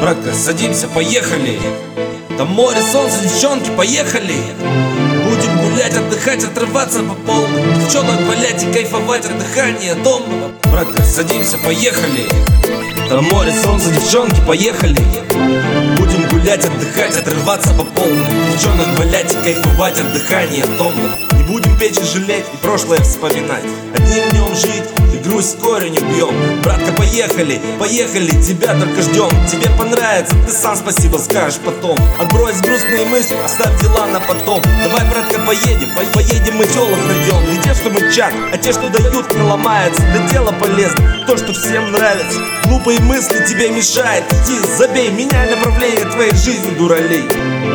Братка, садимся, поехали. Там море, солнце, девчонки, поехали. Будем гулять, отдыхать, отрываться по полной. Девчонок валять и кайфовать от дыхания томного Братка, садимся, поехали. Там море, солнце, девчонки, поехали. Будем гулять, отдыхать, отрываться по полной. Девчонок валять и кайфовать от дыхания томного Не будем печь и жалеть и прошлое вспоминать. Одним днем жить и грусть корень убьем Братка, поехали, поехали, тебя только ждем. Тебе понравится, ты сам спасибо скажешь потом. Отбрось грустные мысли, оставь дела на потом. Давай, братка, поедем, по поедем мы телок найдем что мы чат, а те, что дают, не ломаются Для тела полезно, то, что всем нравится. Глупые мысли тебе мешают идти. Забей, меняй направление твоей жизни, дуралей.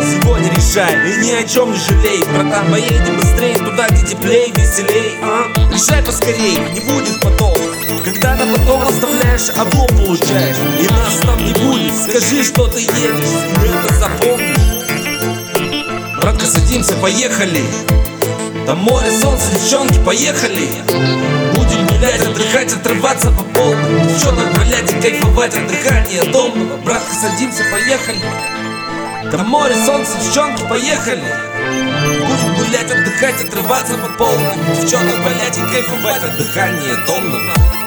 Сегодня решай и ни о чем не жалей. Братан, поедем быстрее туда, где теплей, веселей а? Решай поскорей, не будет потом Когда на потом оставляешь, облом получаешь. И нас там не будет, скажи, что ты едешь И это запомнишь. Братка, садимся, поехали Там море, солнце, девчонки, поехали. Будем гулять, отдыхать, отрываться по полной Девчонок валять и кайфовать от дыхания томного Братка, садимся, поехали. Там море, солнце, девчонки, поехали. Будем гулять, отдыхать, отрываться по полной Девчонок валять и кайфовать от дыхания томного